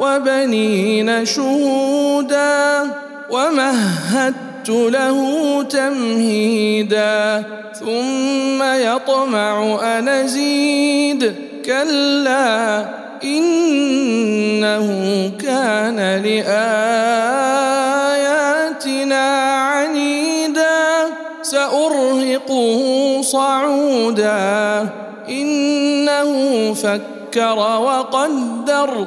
وبنين شهودا ومهدت له تمهيدا ثم يطمع أن أزيد كلا إنه كان لآياتنا عنيدا سأرهقه صعودا إنه فكر وقدر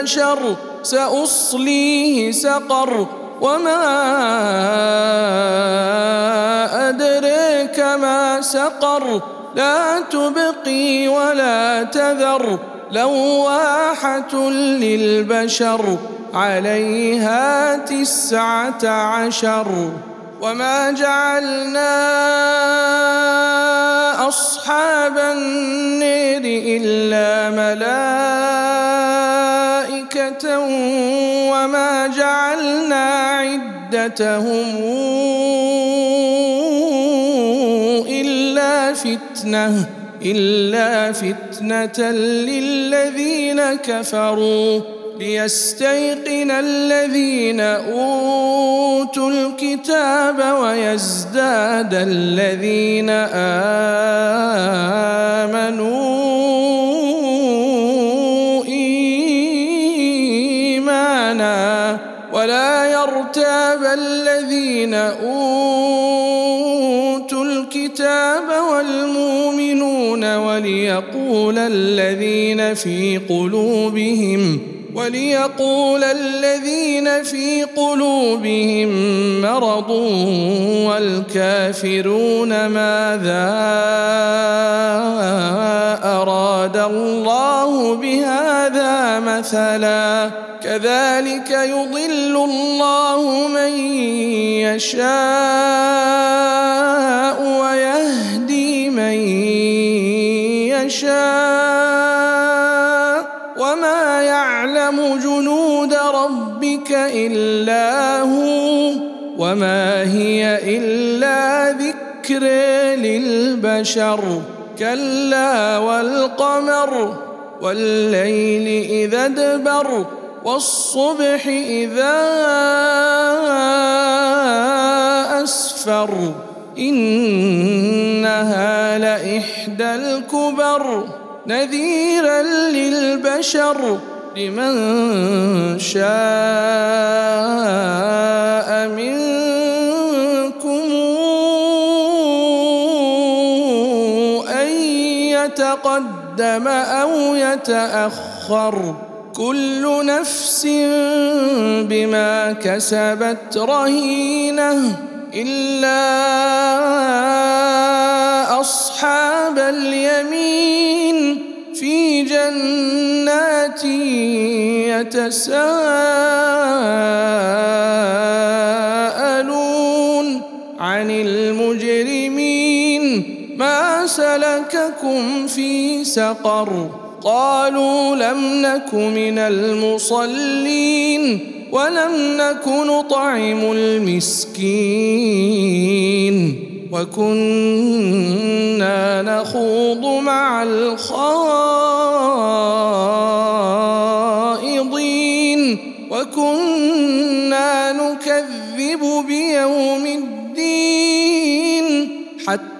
قول البشر سأصليه سقر وما أدريك ما سقر لا تبقي ولا تذر لواحة للبشر عليها تسعة عشر وما جعلنا أصحاب النير إلا وما جعلنا عدتهم إلا فتنة إلا فتنة للذين كفروا. ليستيقن الذين أوتوا الكتاب ويزداد الذين آمنوا. ولا يرتاب الذين أوتوا الكتاب والمؤمنون وليقول الذين في قلوبهم وليقول الذين في قلوبهم مرض والكافرون ماذا أراد الله بهذا مثلا كذلك يضل الله من يشاء ويهدي من يشاء وما يعلم جنود ربك إلا هو وما هي إلا ذكر للبشر كلا والقمر والليل إذا أدبر والصبح إذا أسفر إنها لإحدى الكبر نذيرا للبشر لمن شاء منكم أن يتقدم أو يتأخر كل نفس بما كسبت رهينة إلا أصحاب اليمين في جنات يتساءلون. سلككم في سقر قالوا لم نك من المصلين ولم نك نطعم المسكين وكنا نخوض مع الخائضين وكنا نكذب بيوم الدين حتى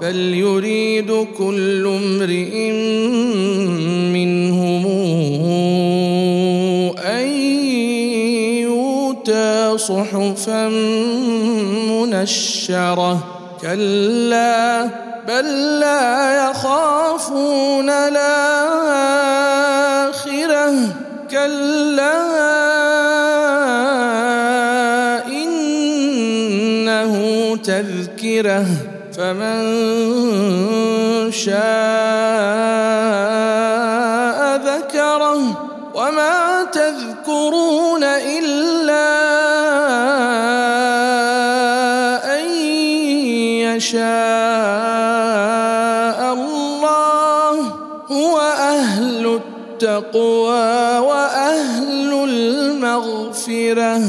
بل يريد كل امرئ منهم ان يؤتى صحفا منشره كلا بل لا يخافون الاخره كلا انه تذكره فمن شاء ذكره وما تذكرون إلا يشاء الله هو أهل التقوى وأهل المغفرة.